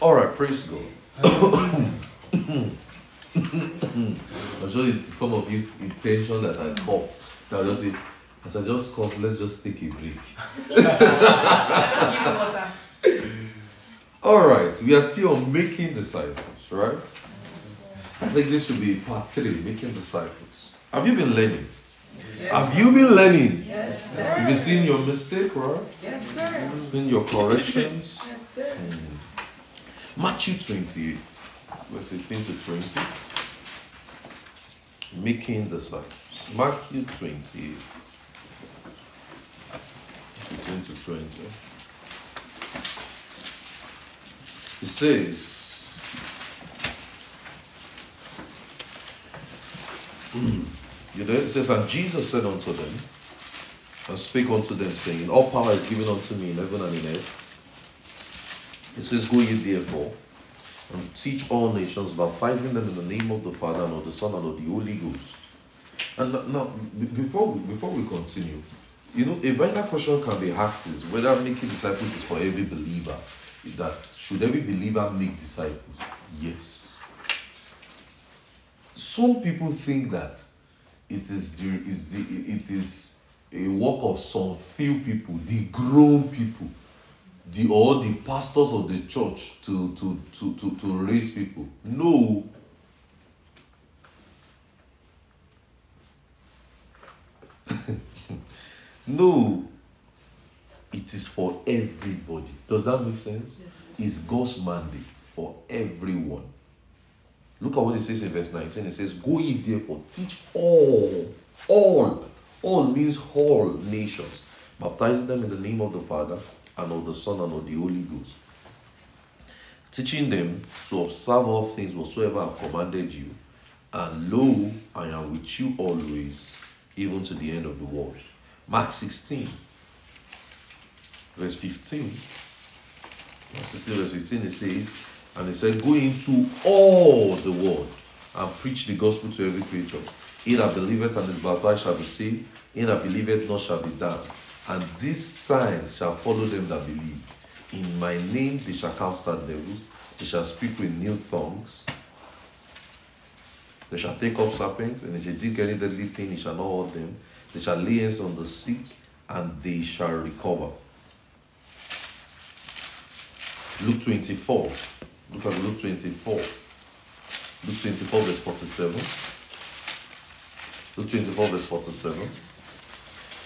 All right, praise God. I'm sure it's some of you's intention that I cough. I just say, as I just cough, let's just take a break. Give him water. All right, we are still on making disciples, right? I think this should be part three, making disciples. Have you been learning? Have you been learning? Yes, sir. Have you seen your mistake, right? Yes, sir. Have you seen your corrections? Yes, sir. Hmm. Matthew 28, verse 18 to 20. Making disciples. Matthew 28, 18 to 20. It says, hmm, you know, it says, And Jesus said unto them, and spake unto them, saying, All power is given unto me in heaven and in earth. It says, Go ye therefore and teach all nations, baptizing them in the name of the Father and of the Son and of the Holy Ghost. And now- before we, before we continue, you know, a vital question can be asked is whether making disciples is for every believer. That should every believer make disciples? Yes. Some people think that it is the, is the it is a work of some few people, the grown people the or the pastors of the church to to to to, to raise people. No. No. It is for everybody. Does that make sense? It's god's mandate for everyone. Look at what it says in verse 19 it says go ye therefore teach all all. All means all nations baptizing them in the name of the father and of the son and of the holy ghost teaching them to observe all things whatsoever i have commanded you and lo i am with you always even to the end of the world. Mark 16 verse 15 Mark 16 verse 15 it says and it said go into all the world and preach the gospel to every creature. He that believeth and is baptized shall be saved. He that believeth not shall be damned and these signs shall follow them that believe in my name they shall cast out devils they shall speak with new tongues they shall take up serpents, and if they drink any deadly thing, it shall not hurt them. They shall lay hands on the sick, and they shall recover. Luke 24. Look at Luke 24. Luke 24, verse 47. Luke 24, verse 47.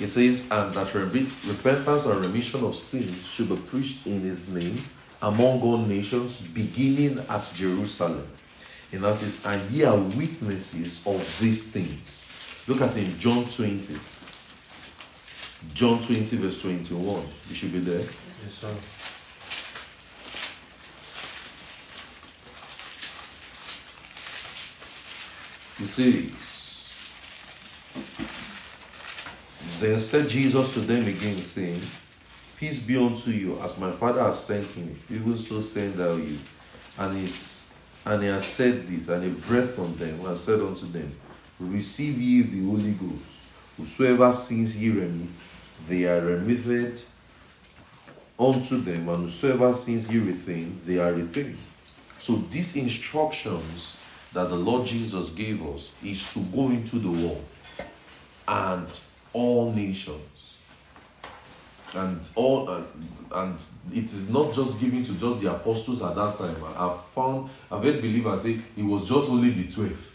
It says, And that repentance and remission of sins should be preached in his name among all nations, beginning at Jerusalem. And that says, And ye are witnesses of these things. Look at in John 20. John 20, verse 21. You should be there. Yes, sir. He says, Then said Jesus to them again, saying, Peace be unto you, as my Father has sent me, even so send thou you. And he, and he has said this, and he breathed on them, and said unto them, Receive ye the Holy Ghost. Whosoever sins ye remit, they are remitted unto them, and whosoever sins ye retain, they are retained. So these instructions that the Lord Jesus gave us is to go into the world and all nations and all uh, and it is not just given to just the apostles at that time. I've found I've heard believers say it was just only the twelve.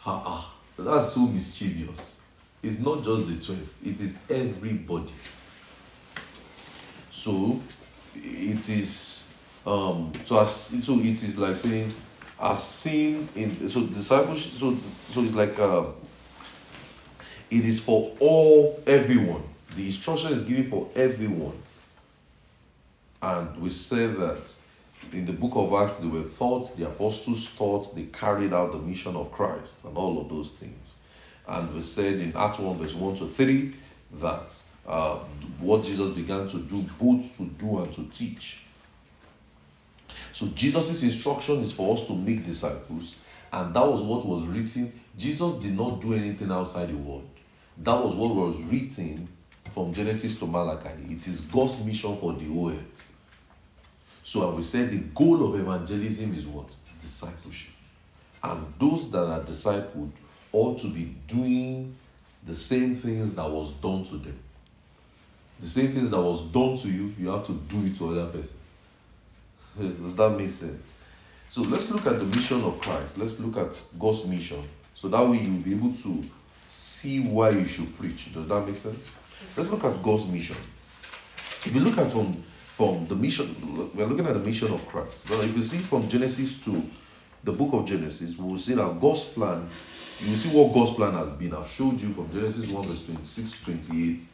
Ha ah, that's so mischievous. It's not just the twelve; it is everybody. So it is um so as so it is like saying as seen in so discipleship so so it's like uh it is for all everyone. The instruction is given for everyone. And we say that in the book of acts they were taught the apostles taught they carried out the mission of christ and all of those things. And we said in acts 1 verse 1 to 3 that uh, what jesus began to do both to do and to teach. So Jesus' instruction is for us to make disciples, and that was what was written. Jesus did not do anything outside the world. That was what was written from Genesis to Malachi. It is God's mission for the whole earth. So I will say the goal of evangelism is what? Discipleship. And those that are discipled ought to be doing the same things that was done to them. The same things that was done to you, you have to do it to other person. Does that make sense? So let's look at the mission of Christ. Let's look at God's mission. So that way you'll be able to see why you should preach. Does that make sense? Let's look at God's mission. If you look at from, from the mission, we're looking at the mission of Christ. Well, if you see from Genesis to the book of Genesis, we will see that God's plan, you will see what God's plan has been. I've showed you from Genesis 1 verse 26 to 28.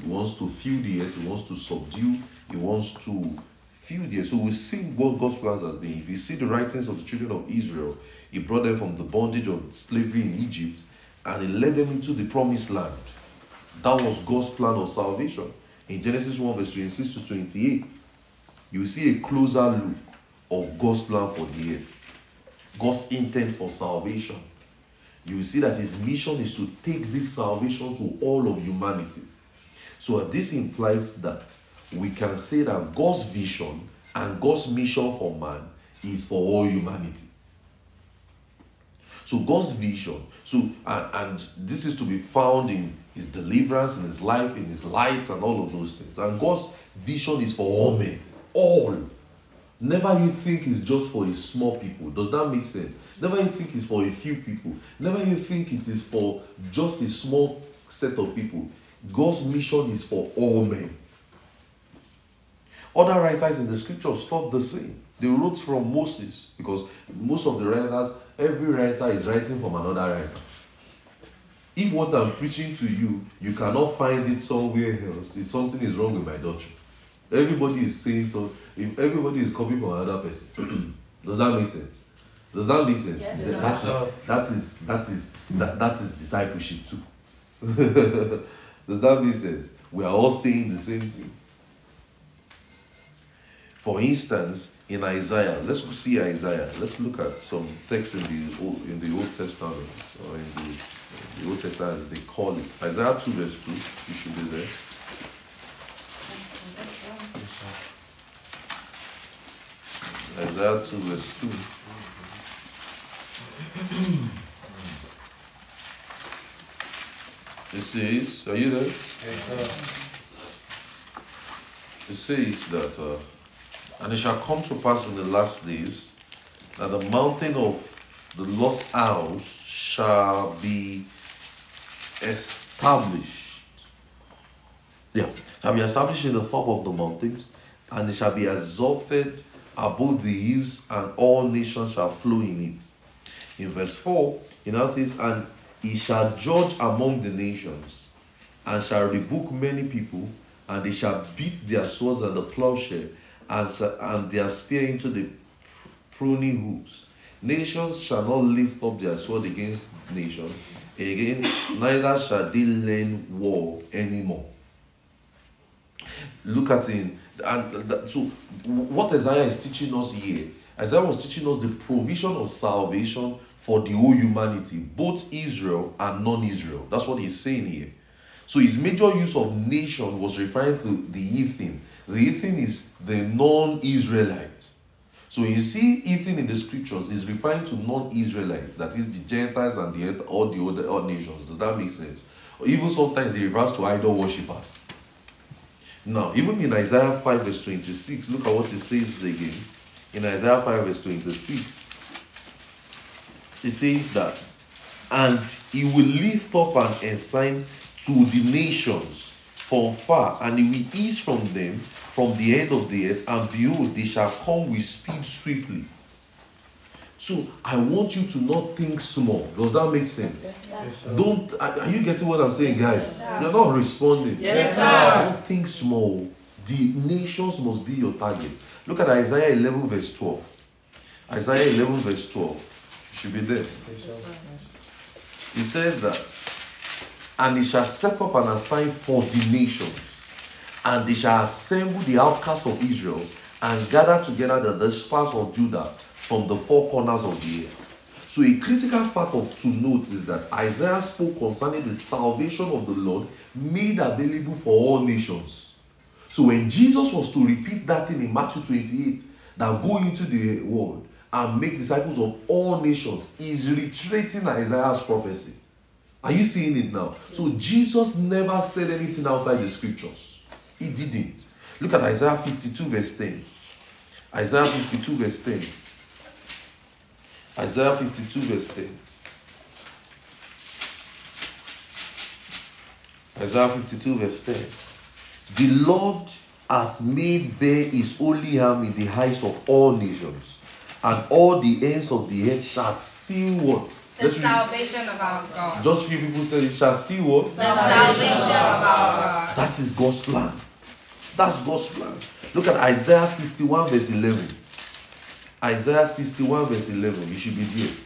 He wants to fill the earth, he wants to subdue, he wants to fill the earth. So we see what God's plans has been. If you see the writings of the children of Israel, he brought them from the bondage of slavery in Egypt and he led them into the promised land. That was God's plan of salvation. In Genesis 1, verse 26 to 28, you see a closer look of God's plan for the earth, God's intent for salvation. You see that his mission is to take this salvation to all of humanity. So this implies that we can say that God's vision and God's mission for man is for all humanity. So God's vision, so and, and this is to be found in his deliverance, in his life, in his light, and all of those things. And God's vision is for all men, all. Never you think it's just for a small people. Does that make sense? Never you think it's for a few people. Never you think it is for just a small set of people. God's mission is for all men. Other writers in the scriptures thought the same. They wrote from Moses because most of the writers, every writer is writing from another writer. If what I'm preaching to you, you cannot find it somewhere else, if something is wrong with my doctrine. Everybody is saying so. If everybody is copying from another person, does that make sense? Does that make sense? Yes. That is that is that is that, that is discipleship too. does that make sense? We are all saying the same thing. For instance, in Isaiah, let's go see Isaiah. Let's look at some texts in the Old, in the Old Testament or in the, the Old Testament as they call it. Isaiah 2 verse 2. You should be there. Isaiah 2 verse 2. It says, are you there? It says that, uh, and it shall come to pass in the last days that the mountain of the lost house shall be established. Yeah, shall be established in the top of the mountains, and it shall be exalted above the hills, and all nations shall flow in it. In verse 4, it now says, And he shall judge among the nations, and shall rebuke many people, and they shall beat their swords and the plowshare, and, sa- and their spear into the pruning hooks. Nations shall not lift up their sword against nation, again, neither shall they learn war anymore. Look at it. And that, so, what Isaiah is teaching us here, Isaiah was teaching us the provision of salvation for the whole humanity, both Israel and non Israel. That's what he's saying here. So, his major use of nation was referring to the heathen. The heathen is the non Israelites. So, you see, heathen in the scriptures is referring to non Israelites, that is, the Gentiles and the all the other all nations. Does that make sense? Or even sometimes it refers to idol worshippers. Now, even in Isaiah 5, verse 26, look at what it says again. In Isaiah 5, verse 26, it says that, and he will lift up an ensign to the nations from far, and he will ease from them from the end of the earth, and behold, they shall come with speed swiftly. So I want you to not think small. Does that make sense? Don't are are you getting what I'm saying, guys? You're not responding. Yes, sir. Don't think small. The nations must be your target. Look at Isaiah 11, verse 12. Isaiah 11, verse 12. You should be there. He said that, and he shall set up an ensign for the nations, and they shall assemble the outcasts of Israel, and gather together the dispersed of Judah from the four corners of the earth. So a critical part of to note is that Isaiah spoke concerning the salvation of the Lord made available for all nations. So when Jesus was to repeat that thing in Matthew 28, that go into the world and make disciples of all nations is reiterating Isaiah's prophecy. Are you seeing it now? So Jesus never said anything outside the scriptures. He didn't. Look at Isaiah 52, verse 10. Isaiah 52, verse 10. Isaiah 52, verse 10. Isaiah 52, verse 10. The Lord hath made bare his holy arm in the heights of all nations, and all the ends of the earth shall see what? The Let's salvation of our God. Just few people said You shall see what? The salvation of our God. That is God's plan. That's God's plan. Look at Isaiah 61, verse 11. Isaiah 61, verse 11. You should be there.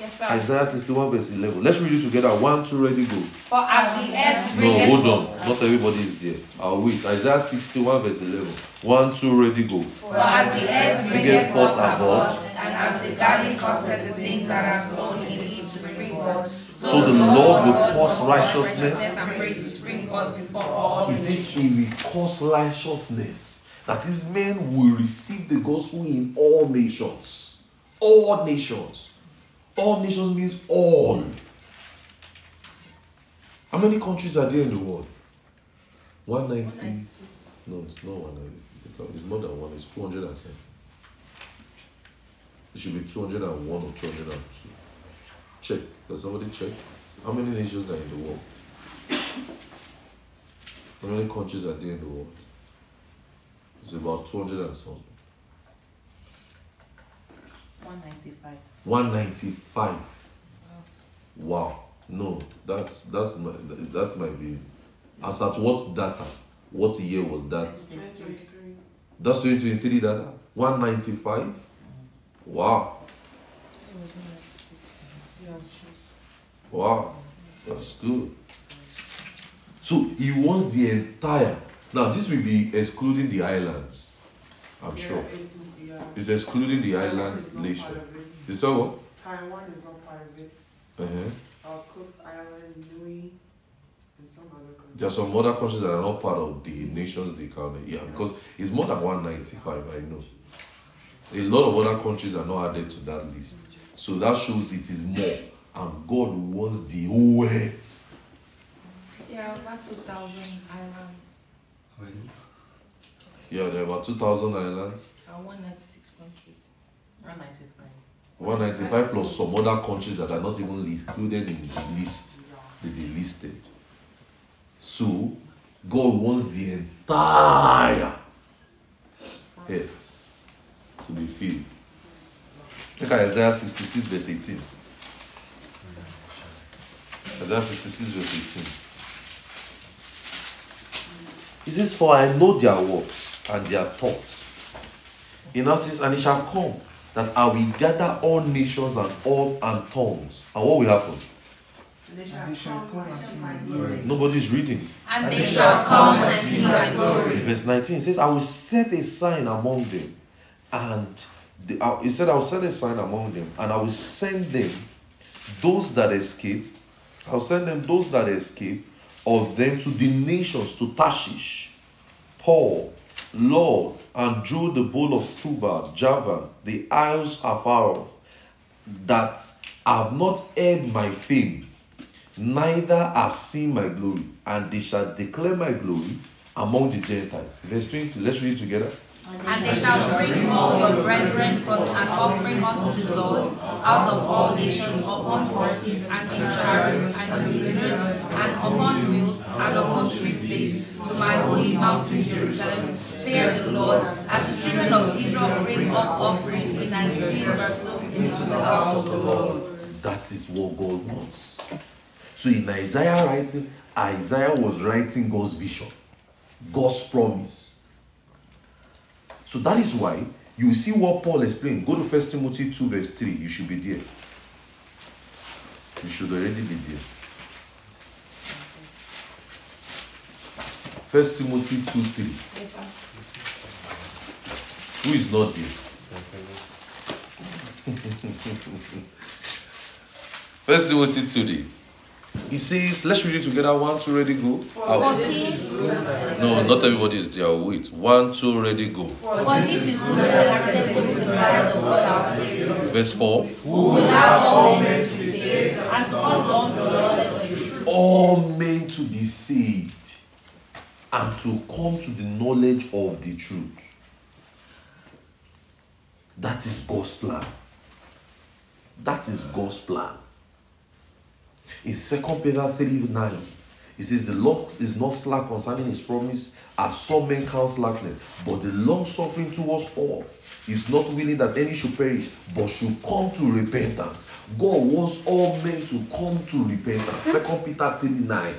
Yes, sir. Isaiah 61, verse 11. Let's read it together. One, two, ready, go. For as the earth No, hold on. Not everybody is there. I'll wait. Isaiah 61, verse 11. One, two, ready, go. For as the earth Bringeth bringeth forth forth her her bud, bud, as the garden causeth the things that are sown in it to spring forth, So the Lord will cause righteousness. and praise to spring forth before all He says he will cause righteousness. That is, men will receive the gospel in all nations. All nations. All nations means all. How many countries are there in the world? 190. No, it's not 190. It's more than one. It's 210. It should be 201 or 202. Check. Does somebody check? How many nations are in the world? How many countries are there in the world? It's about 200 and something. 195. 195. Wow. No, that's that's my, that might be. As at what data? What year was that? 2023. That's 2023 data. 195. Wow. Wow. That's good. So he wants the entire. Now this will be excluding the islands. I'm Yeah, sure. It's, yeah. It's excluding the Taiwan island is nation. it. Is that what? Taiwan is not part of it. Uh-huh. Uh, Cook's Island, Niue, and some other countries. There are some other countries that are not part of the nations they counted. Yeah, because it's more than 195, I know. A lot of other countries are not added to that list. So that shows it is more. And God wants the whole earth. There are over 2,000 islands Yeah, there are about 2,000 islands. Uh, and 196 countries. 195. 195 plus some other countries that are not even included in the list that they listed. So, God wants the entire earth to be. Look at Isaiah 66, verse 18. Isaiah 66, verse 18. He says, For I know their works and their thoughts. He now says, And it shall come that I will gather all nations and all and tongues. And what will happen? They shall They shall come come and and see see my my glory. Nobody's reading. And they shall come and see my glory. Verse 19 it says, I will set a sign among them, and the, uh, he said, I will send a sign among them, and I will send them those that escape. I'll send them those that escape of them to the nations, to Tarshish, Paul, Lord, and drew the bowl of Tubal, Java, the isles afar off, that have not heard my fame, neither have seen my glory, and they shall declare my glory among the Gentiles. Verse 20, let's read it together. And they shall bring all your brethren for an offering unto the Lord out of all nations upon horses and in chariots and in litters and upon mules and upon swift beasts to my holy mountain Jerusalem, saith the Lord, as the children of Israel bring up offering in an vessel into the house of the Lord. That is what God wants. So in Isaiah writing, Isaiah was writing God's vision, God's promise. So that is why you see what Paul explained. Go to 1 Timothy 2, verse 3. You should be there. You should already be there. 1 Timothy 2 3. Who is not there? First Timothy 2 3. It says, let's read it together. One, two, ready, go. Oh. For Out. this, No, not everybody is there. Wait. One, two, ready, go. for this is good and acceptable in the sight our Savior, Verse 4. who will have all men to be saved and come unto the knowledge of the truth. All men to be saved and to come to the knowledge of the truth. That is God's plan. That is God's plan. In 2 Peter 3 9, it says, The Lord is not slack concerning his promise, as some men count slackness, but the long suffering towards all is not willing that any should perish, but should come to repentance. God wants all men to come to repentance. Hmm. 2 Peter 3 9.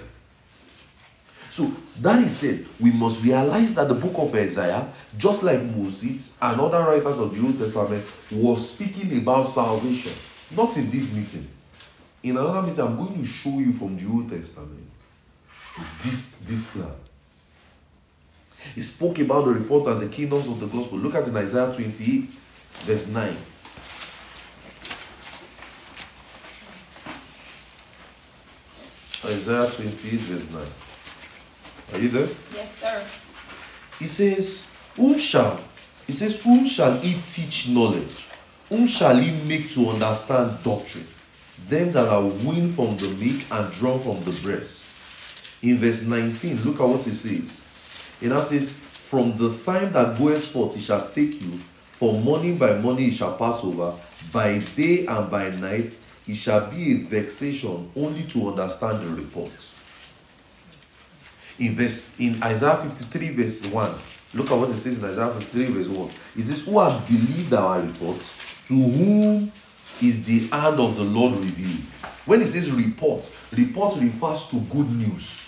So that is said, we must realize that the book of Isaiah, just like Moses and other writers of the Old Testament, was speaking about salvation. Not in this meeting. In another meeting, I'm going to show you from the Old Testament this, this plan. He spoke about the report and the kingdoms of the gospel. Look at in Isaiah 28, verse 9. Isaiah 28, verse 9. Are you there? Yes, sir. He says, Whom shall he says, Whom shall he teach knowledge? Whom shall he make to understand doctrine? Them that are weaned from the milk and drawn from the breast. In verse 19, look at what it says. It now says, From the time that goes forth it shall take you, for morning by morning it shall pass over, by day and by night it shall be a vexation only to understand the report. In verse in Isaiah 53 verse 1 look at what it says in Isaiah 53 verse 1 it says who have believed our report? To whom is the hand of the Lord revealed. When it says report report refers to good news.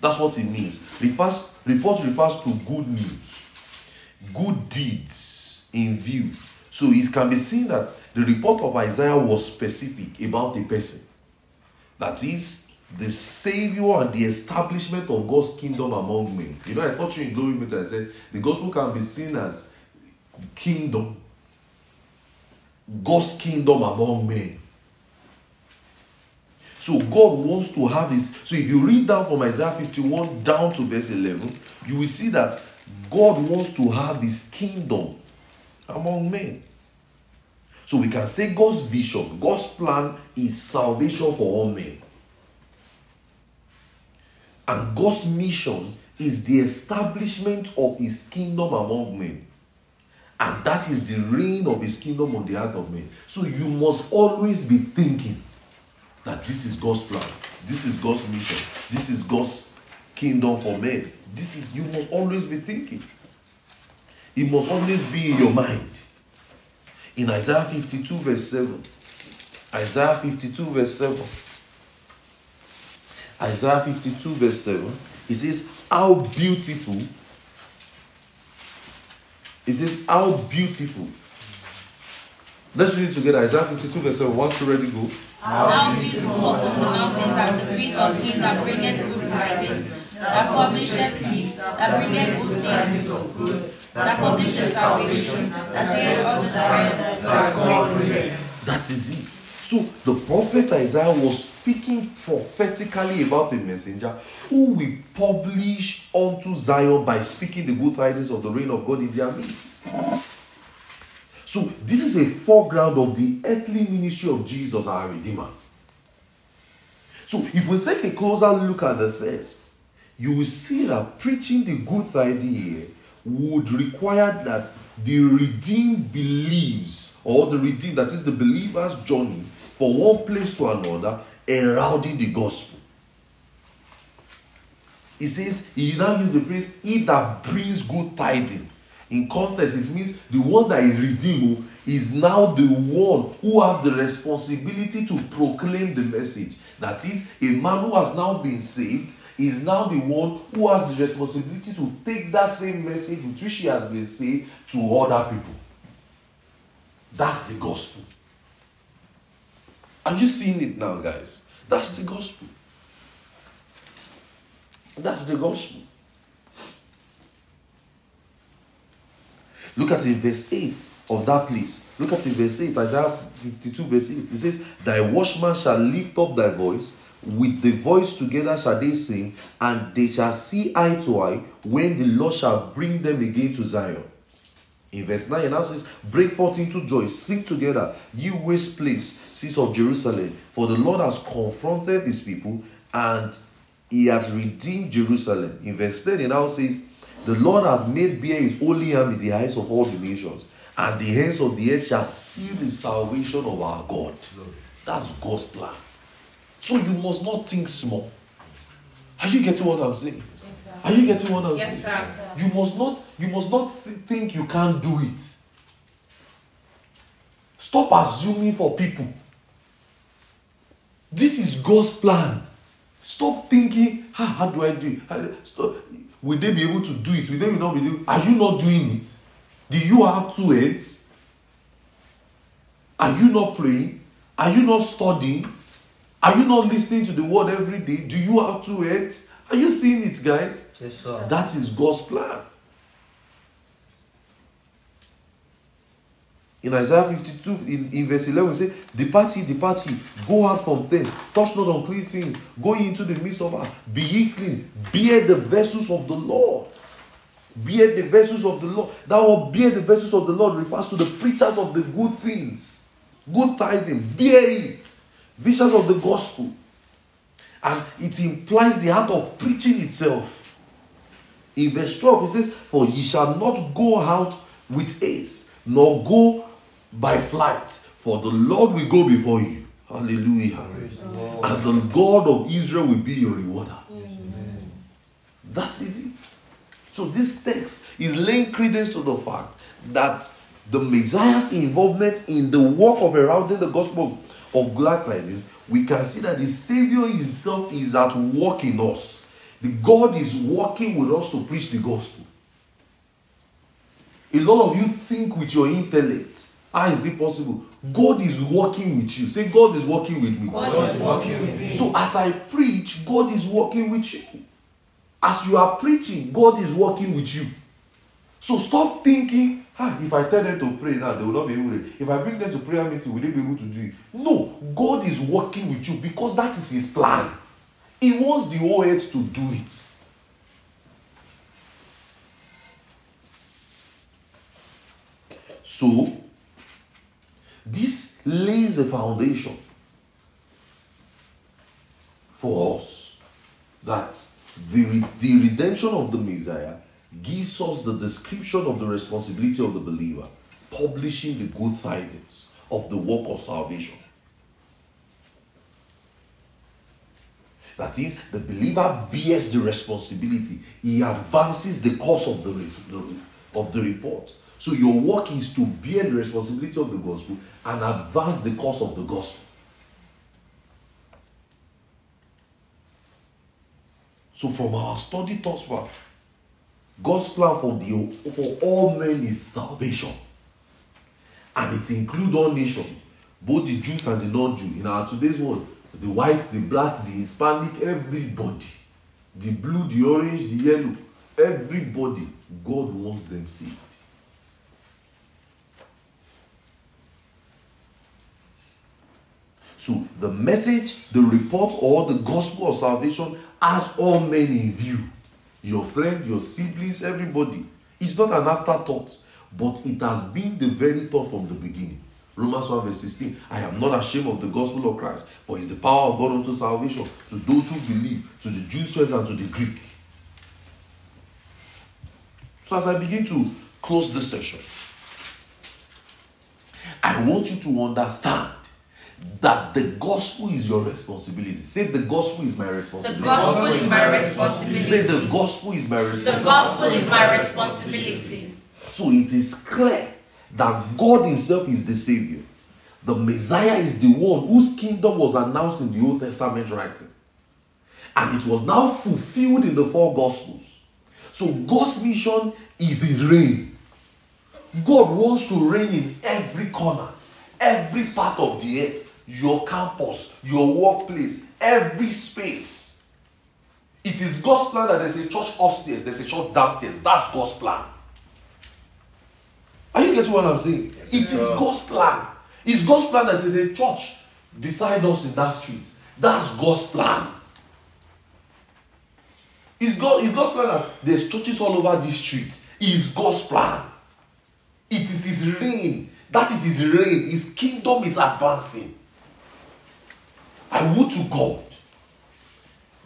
That's what it means. Refers report refers to good news. Good deeds in view. So it can be seen that the report of Isaiah was specific about a person. That is the savior and the establishment of God's kingdom among men. You know, I taught you in Glory Meter, I said the gospel can be seen as kingdom, God's kingdom among men. So God wants to have this. So if you read down from Isaiah 51 down to verse 11, you will see that God wants to have this kingdom among men. So we can say God's vision, God's plan is salvation for all men. And God's mission is the establishment of his kingdom among men. And that is the reign of his kingdom on the earth of men. So you must always be thinking that this is God's plan, this is God's mission, this is God's kingdom for men. This is, you must always be thinking. It must always be in your mind. In Isaiah 52, verse 7, Isaiah 52, verse 7, Isaiah 52, verse 7, it says, How beautiful. It says, How beautiful. Let's read it together. Isaiah 52, verse 7. One, two, ready, go. How beautiful upon the mountains are the feet of him that bringeth good tidings, that publisheth peace, that bringeth good things, that publisheth salvation, that saith unto Zion, That is it. So the prophet Isaiah was speaking prophetically about the messenger who will publish unto Zion by speaking the good tidings of the reign of God in their midst. So this is a foreground of the earthly ministry of Jesus, our Redeemer. So if we take a closer look at the first, you will see that preaching the good idea would require that the redeemed believes, or the redeemed, that is the believer's journey from one place to another, heralding the gospel. He says, he now uses the phrase, he that brings good tidings. In context, it means the one that is redeemed is now the one who have the responsibility to proclaim the message. That is, a man who has now been saved is now the one who has the responsibility to take that same message with which he has been saved to other people. That's the gospel. Are you seeing it now, guys? That's the gospel. That's the gospel. Look at in verse 8 of that place. Look at in verse 8, Isaiah 52, verse 8. It says, Thy watchman shall lift up thy voice with the voice together shall they sing, and they shall see eye to eye when the Lord shall bring them again to Zion. In verse 9, it now says, Break forth into joy, sing together, ye waste place, cities of Jerusalem. For the Lord has confronted his people, and he has redeemed Jerusalem. In verse 10, it now says, The Lord hath made bare his holy arm in the eyes of all the nations, and the hands of the earth shall see the salvation of our God. That's God's plan. So you must not think small. Are you getting what I'm saying? Are you getting what I'm Yes, saying? sir. You must not you must not th- think you can't do it. Stop assuming for people. This is God's plan. Stop thinking, "Ah, how do I do it? How Stop. Will they be able to do it? Will they not be doing Are you not doing it? Do you have two heads? Are you not praying? Are you not studying? Are you not listening to the word every day? Do you have two heads? Are you seeing it, guys? Yes, sir. That is God's plan. In Isaiah 52, in, in verse 11, we say, Depart ye, depart ye, go out from thence, touch not unclean things, go into the midst of her, be ye clean, bear the vessels of the Lord. Bear the vessels of the Lord. That word bear the vessels of the Lord refers to the preachers of the good things, good tidings, bear it, visions of the gospel. And it implies the art of preaching itself. In verse 12, it says, For ye shall not go out with haste, nor go by flight, for the Lord will go before you. Hallelujah. And the God of Israel will be your rewarder. That is it. So this text is laying credence to the fact that the Messiah's involvement in the work of heralding the gospel of glad tidings, we can see that the Savior himself is at work in us. The God is working with us to preach the gospel. A lot of you think with your intellect. How is it possible? God is working with you. Say, God is working with me. God is working with me. So as I preach, God is working with you. As you are preaching, God is working with you. So stop thinking, ah, if I tell them to pray now, they will not be able to. If I bring them to prayer meeting, will they be able to do it? No, God is working with you because that is His plan. He wants the whole earth to do it. So, this lays a foundation for us that the, the redemption of the Messiah gives us the description of the responsibility of the believer, publishing the good tidings of the work of salvation. That is, the believer bears the responsibility. He advances the cause of the, of the report. So your work is to bear the responsibility of the gospel and advance the cause of the gospel. So from our study thus far, God's plan for the for all men is salvation. And it includes all nations, both the Jews and the non-Jew. In our today's world, the white, the black, the Hispanic, everybody. The blue, the orange, the yellow, everybody. God wants them saved. So the message, the report, or the gospel of salvation has all men in view. Your friend, your siblings, everybody. It's not an afterthought, but it has been the very thought from the beginning. Romans 1 verse 16. I am not ashamed of the gospel of Christ, for it's the power of God unto salvation to those who believe, to the Jews first and to the Greek. So as I begin to close this session, I want you to understand that the gospel is your responsibility. Say the gospel is my responsibility. The responsibility. gospel is my responsibility. Say the gospel is my responsibility. The gospel is my responsibility. So it is clear that God Himself is the Savior. The Messiah is the one whose kingdom was announced in the Old Testament writing. And it was now fulfilled in the four Gospels. So God's mission is His reign. God wants to reign in every corner, every part of the earth, your campus, your workplace, every space. It is God's plan that there's a church upstairs, there's a church downstairs. That's God's plan. Are you getting what I'm saying? it is God's plan. It's God's plan that there's a church beside us in that street. That's God's plan. It's, God, it's God's plan that there's churches all over this street. It's God's plan. It is His reign. That is His reign. His kingdom is advancing. I would to God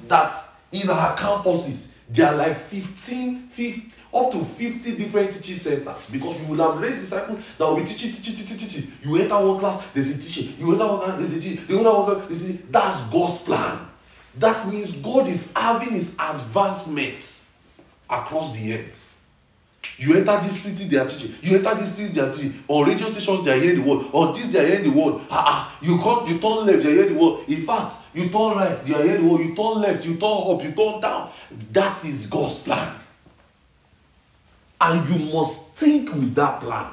that in our campuses, there are like 15, 50, up to 50 different teaching centers because you will have raised disciples that will be teaching, teaching, teaching, teaching. You enter one class, there's a teaching. You enter one class, there's a teaching. You enter one class, there's a teaching. That's God's plan. That means God is having his advancement across the earth. You enter this city, they are teaching. You enter this city, they are teaching. On radio stations, they are hearing the word. On this, they are hearing the word. Ah, ah. You come, you turn left, they are hearing the word. In fact, you turn right, they are hearing the word. You turn left, you turn up, you turn down. That is God's plan. And you must think with that plan.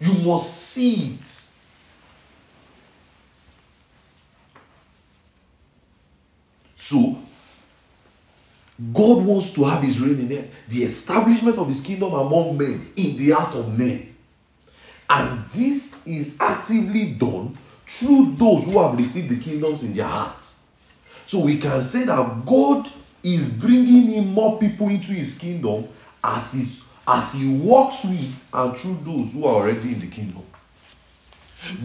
You must see it. So, God wants to have his reign in earth, the establishment of his kingdom among men in the heart of men. And this is actively done through those who have received the kingdoms in their hearts. So we can say that God is bringing in more people into his kingdom as, his, as he works with and through those who are already in the kingdom.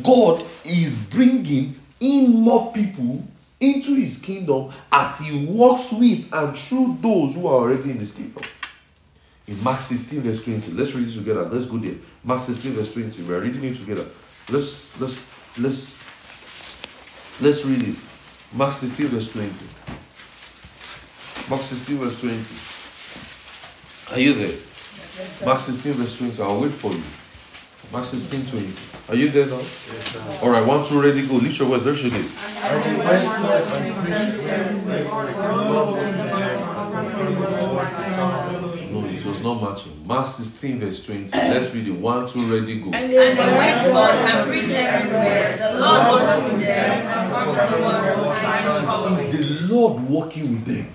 God is bringing in more people into his kingdom as he walks with and through those who are already in his kingdom. In Mark 16, verse 20, let's read it together. Let's go there. Mark 16, verse 20. We are reading it together. Let's let's let's let's read it. Mark 16, verse 20. Mark 16, verse 20. Are you there? Mark 16, verse 20. I'll wait for you. Mark 16, 20. Are you there now? Yes, sir. All right, one, two, ready, go. Lift your voice. Let's read it. And they went forth and preached everywhere, the Lord opened them from the Lord sound. No, it was not matching. Mark 16, verse 20. Let's read it. One, two, ready, go. And they went forth and preached everywhere. The Lord opened them and performed the word of signs and wonders. Is the Lord working with them?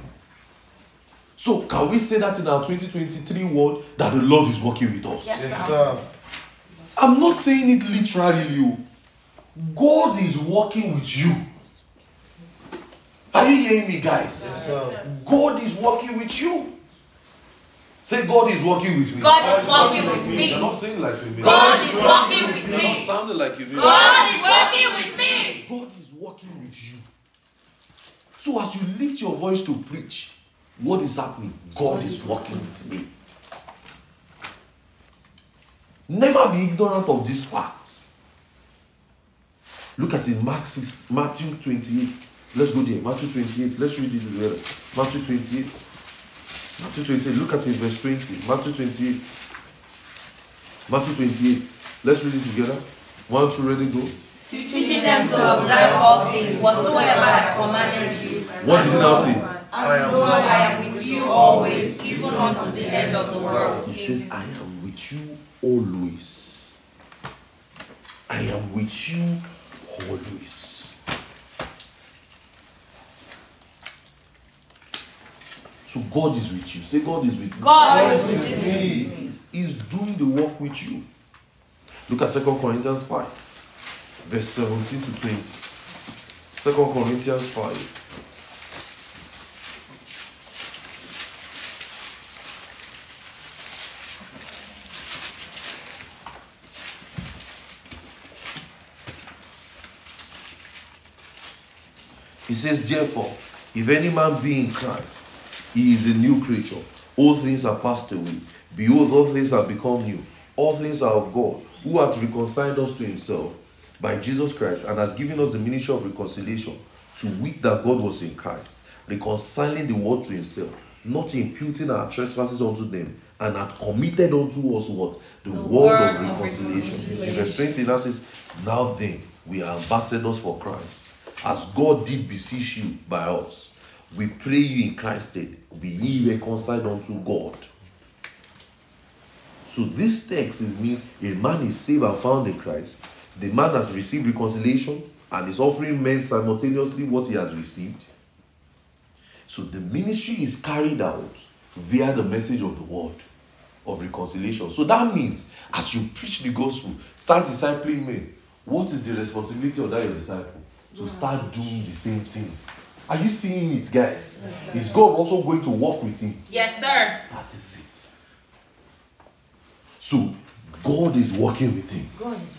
So, can we say that in our 2023 world that the Lord is working with us? Yes, sir. I'm not saying it literally. you. God is working with you. Are you hearing me, guys? Yes. God is working with you. Say, God is working with me. God is working with me. You're me. not saying like you mean. God is working with You're not me. sounding like you mean. God is working with me. God is working with you. So as you lift your voice to preach, what is happening? God is working with me. Never be ignorant of these facts. Look at it, Mark 6, Matthew 28. Let's go there. Matthew 28. Let's read it together. Matthew 28. Matthew 28. Look at it, verse 20. Matthew 28. Matthew 28. Let's read it together. One, two, ready, go. Teaching them to observe all things whatsoever I have commanded you. What did he now say? I am I am with you always, even unto the end of the world. He says, I am with you always. I am with you always. So God is with you. Say, God is with you. God is with me. He's, he's doing the work with you. Look at 2 Corinthians 5, verse 17 to 20. 2 Corinthians 5. Says, Therefore, if any man be in Christ, he is a new creature. All things are passed away. Behold, all things have become new. All things are of God, who hath reconciled us to himself by Jesus Christ, and has given us the ministry of reconciliation, to wit that God was in Christ, reconciling the world to himself, not imputing our trespasses unto them, and hath committed unto us what? The, The word, of of reconciliation. In verse 20, now says, Now then, we are ambassadors for Christ, as God did beseech you by us. We pray you in Christ's stead, be ye reconciled unto God. So this text is, means a man is saved and found in Christ. The man has received reconciliation and is offering men simultaneously what he has received. So the ministry is carried out via the message of the word of reconciliation. So that means as you preach the gospel, start discipling men. What is the responsibility of that your disciple? To start doing the same thing. Are you seeing it, guys? Is God also going to work with him? Yes, sir. That is it. So, God is working with him. God is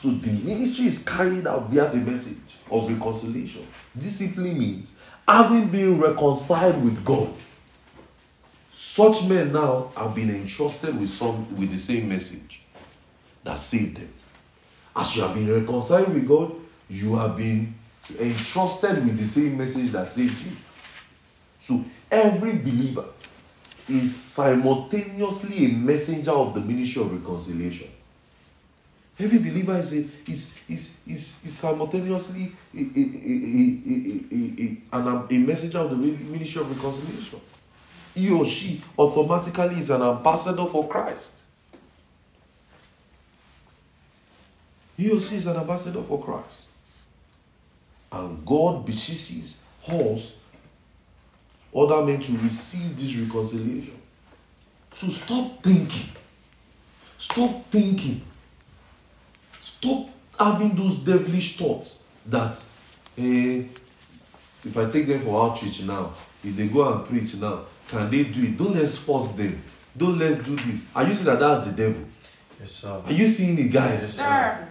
So, the ministry is carried out via the message of reconciliation. Simply means having been reconciled with God. Such men now have been entrusted with some with the same message that saved them. As you have been reconciled with God, you have been entrusted with the same message that saved you. So every believer is simultaneously a messenger of the ministry of reconciliation. Every believer is, a, is, is, is, is simultaneously a, a, a, a, a, a, a um, messenger of the ministry of reconciliation. He or she automatically is an ambassador for Christ. He or she is an ambassador for Christ. And God beseeches us, other men, to receive this reconciliation. So stop thinking. Stop thinking. Stop having those devilish thoughts that eh, if I take them for outreach now, if they go and preach now, can they do it? Don't let's force them. Don't let's do this. Are you seeing that that's the devil? Yes, sir. Are you seeing it, guys? Yes, Sir.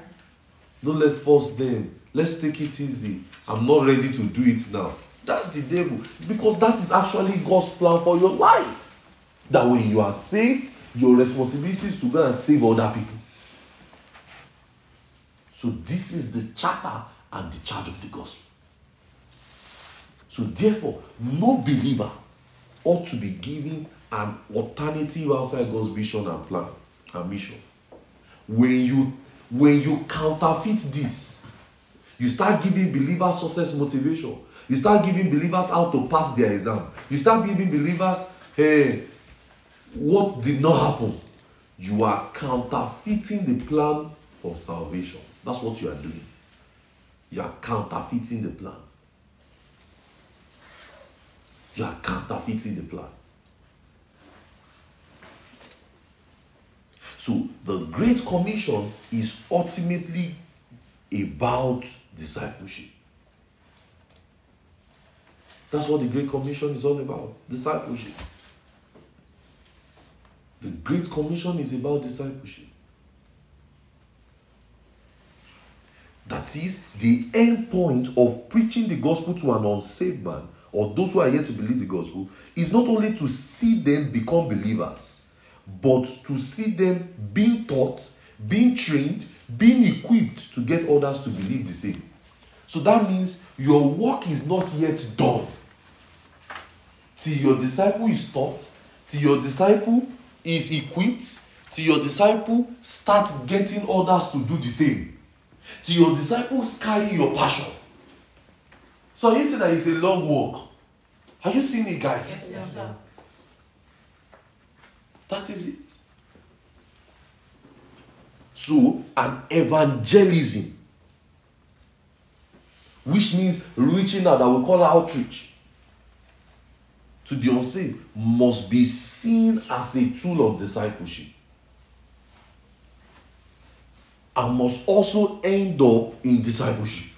Don't let's force them. Let's take it easy. I'm not ready to do it now. That's the devil. Because that is actually God's plan for your life. That when you are saved, your responsibility is to go and save other people. So this is the charter and the charge of the gospel. So therefore, no believer ought to be given an alternative outside God's vision and plan and mission. When you when you counterfeit this, you start giving believers success motivation. You start giving believers how to pass their exam. You start giving believers, hey, what did not happen? You are counterfeiting the plan for salvation. That's what you are doing. You are counterfeiting the plan. You are counterfeiting the plan. So the Great Commission is ultimately about discipleship. That's what the Great Commission is all about discipleship. The Great Commission is about discipleship. That is the end point of preaching the gospel to an unsaved man or those who are yet to believe the gospel is not only to see them become believers, but to see them being taught, being trained, being equipped to get others to believe the same. So that means your work is not yet done. Till your disciple is taught, till your disciple is equipped, till your disciple starts getting others to do the same. Till your disciples carry your passion. So are you saying that it's a long walk? Are you seeing it, guys? Yes. That is it. So, an evangelism, which means reaching out, that we call outreach to the unsaved, must be seen as a tool of discipleship and must also end up in discipleship.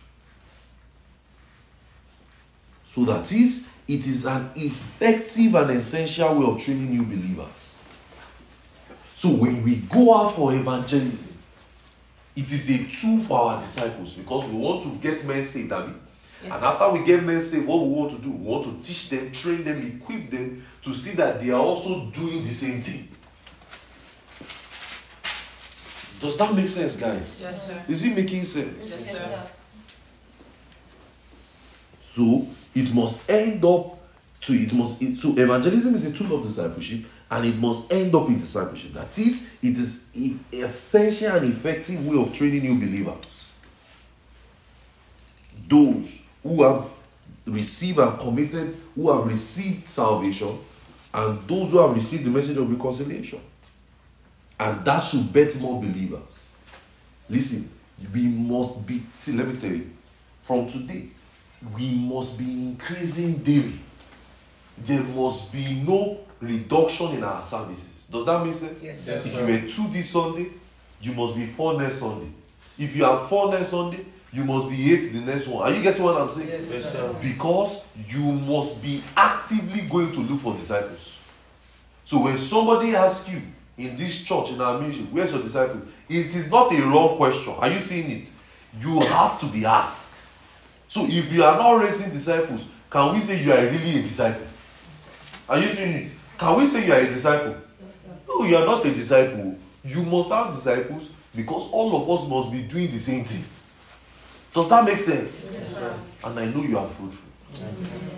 So that is, it is an effective and essential way of training new believers. So when we go out for evangelism, it is a tool for our disciples because we want to get men saved, Abby. Yes, and after we get men saved, what we want to do, we want to teach them, train them, equip them to see that they are also doing the same thing. Does that make sense, guys? Yes, sir. Is it making sense? Yes, sir. So it must end up to it must it, so evangelism is a tool of discipleship and it must end up in discipleship. That is, it is an essential and effective way of training new believers. Those who have received and committed, who have received salvation, and those who have received the message of reconciliation. And that should bet more believers. Listen, we must be, see, let me tell you, from today, we must be increasing daily. There must be no reduction in our services. Does that make sense? Yes, Yes, if sir. you were two this Sunday, you must be four next Sunday. If you have four next Sunday, you must be eight the next one. Are you getting what I'm saying? Yes, sir. Because you must be actively going to look for disciples. So when somebody asks you in this church, in our ministry, where's your disciple? It is not a wrong question. Are you seeing it? You have to be asked. So if you are not raising disciples, can we say you are really a disciple? Are you seeing it? Can we say you are a disciple? No, you are not a disciple. You must have disciples because all of us must be doing the same thing. Does that make sense? and I know you are fruitful.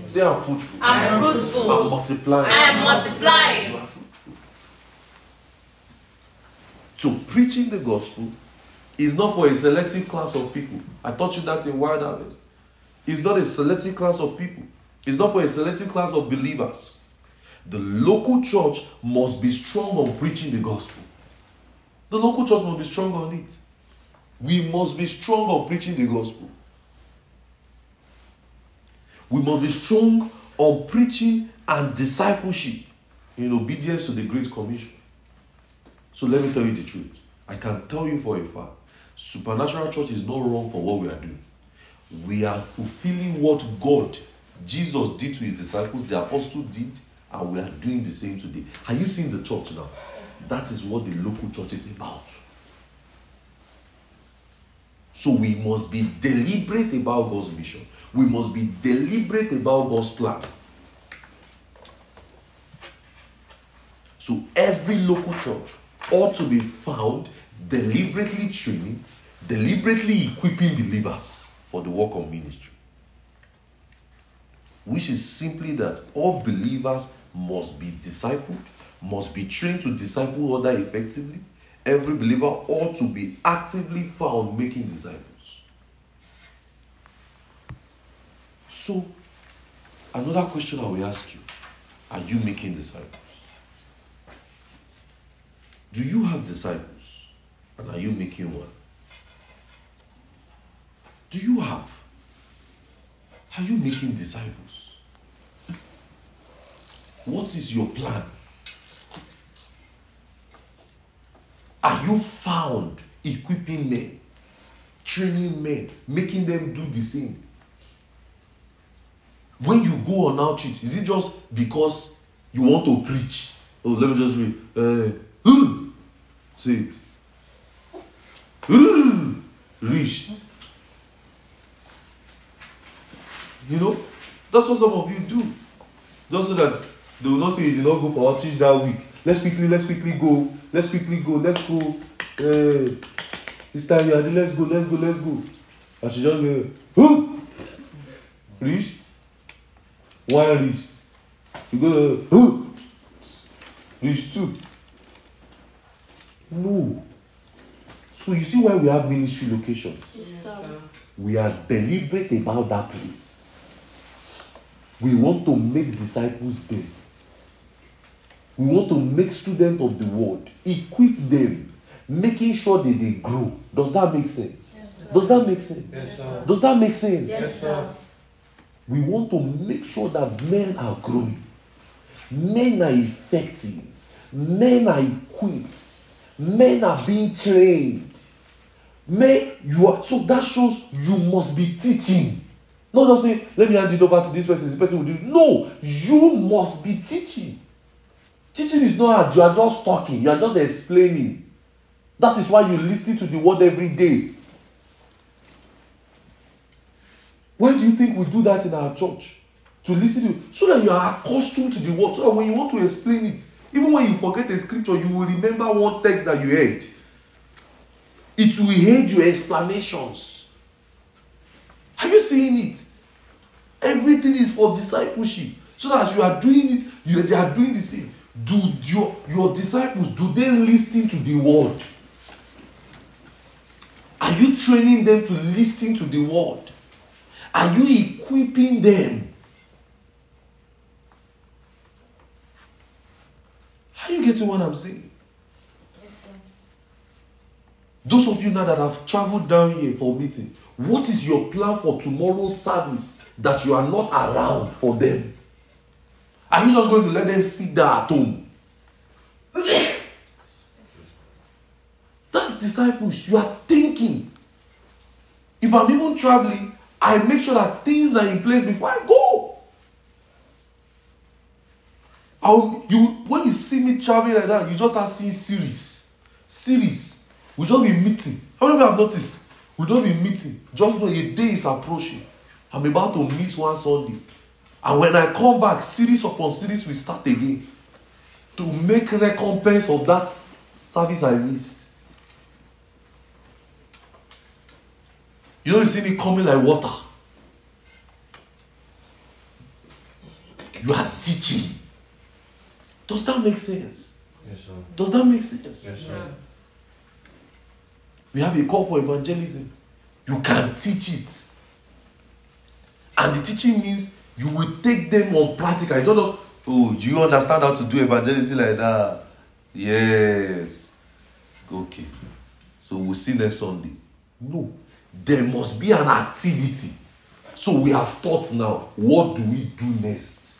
Say I'm fruitful. I'm fruitful. I'm multiplying. I am multiplying. You are fruitful. So preaching the gospel is not for a selective class of people. I taught you that in Wild Harvest. It's not a selective class of people. It's not for a selective class of believers. The local church must be strong on preaching the gospel. The local church must be strong on it. We must be strong on preaching the gospel. We must be strong on preaching and discipleship in obedience to the Great Commission. So let me tell you the truth. I can tell you for a fact supernatural church is not wrong for what we are doing. We are fulfilling what God, Jesus, did to his disciples, the apostle did, and we are doing the same today. Are you seeing the church now? That is what the local church is about. So we must be deliberate about God's mission. We must be deliberate about God's plan. So every local church ought to be found deliberately training, deliberately equipping believers for the work of ministry. Which is simply that all believers must be discipled, must be trained to disciple other effectively. Every believer ought to be actively found making disciples. So, another question I will ask you Are you making disciples? Do you have disciples? And are you making one? Do you have? Are you making disciples? What is your plan? Are you found equipping men, training men, making them do the same? When you go on outreach, is it just because you want to preach? Oh, let me just read. Uh, hmm, saved. Hmm, reached. You know, that's what some of you do. Just so that they will not say you did not go for outreach that week. Let's quickly, let's quickly go. Let's quickly go. Let's go. Uh, this time you are there, let's go, let's go, let's go. And she just go, huh? Reached. One reached. You go, huh? Reached two. No. So you see why we have ministry locations. We are deliberate about that place. We want to make disciples there. We want to make students of the word, equip them, making sure that they grow. Does that make sense? Does that make sense? Yes, sir. Does that make sense? Yes, sir. We want to make sure that men are growing, men are effective, men are equipped, men are being trained. Men, you are so that shows you must be teaching. Not just say, let me hand it over to this person, this person will do. No, you must be teaching. Teaching is not you are just talking, you are just explaining. That is why you listen to the word every day. Why do you think we do that in our church? To listen to so that you are accustomed to the word, so that when you want to explain it, even when you forget a scripture, you will remember one text that you heard. It will aid your explanations. Are you seeing it? Everything is for discipleship. So that as you are doing it, you, they are doing the same. Do your, your disciples, do they listen to the word? Are you training them to listen to the word? Are you equipping them? Are you getting what I'm saying? Those of you now that have traveled down here for meeting, what is your plan for tomorrow's service that you are not around for them? Are you just going to let them sit there at home? That's disciples. You are thinking. If I'm even traveling, I make sure that things are in place before I go. I'll, you when you see me traveling like that, you just start seeing series. Series. We just be meeting. How many of you have noticed? We don't be meeting. Just know a day is approaching. I'm about to miss one Sunday. And when I come back, series upon series will start again. To make recompense of that service I missed. You don't see me coming like water. You are teaching. Does that make sense? Yes, sir. Does that make sense? Yes, sir. We have a call for evangelism. You can teach it. And the teaching means you will take them on practical. You don't know, oh, do you understand how to do evangelism like that? Yes. Okay. So we'll see next Sunday. No. There must be an activity. So we have thought now, what do we do next?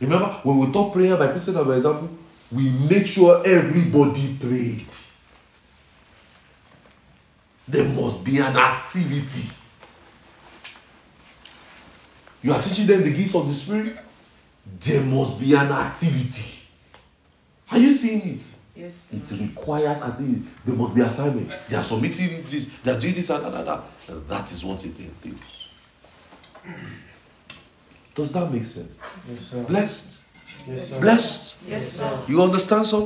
Remember, when we talk prayer by precedent, for example, we make sure everybody prayed. There must be an activity. You are teaching them the gifts of the Spirit. There must be an activity. Are you seeing it? Yes. It requires activity. There must be assignment. They are submitting this, they are doing this, and that, and that. And that is what it entails. Does that make sense? Yes, sir. Blessed. Yes, sir. Blessed. Yes, sir. You understand something?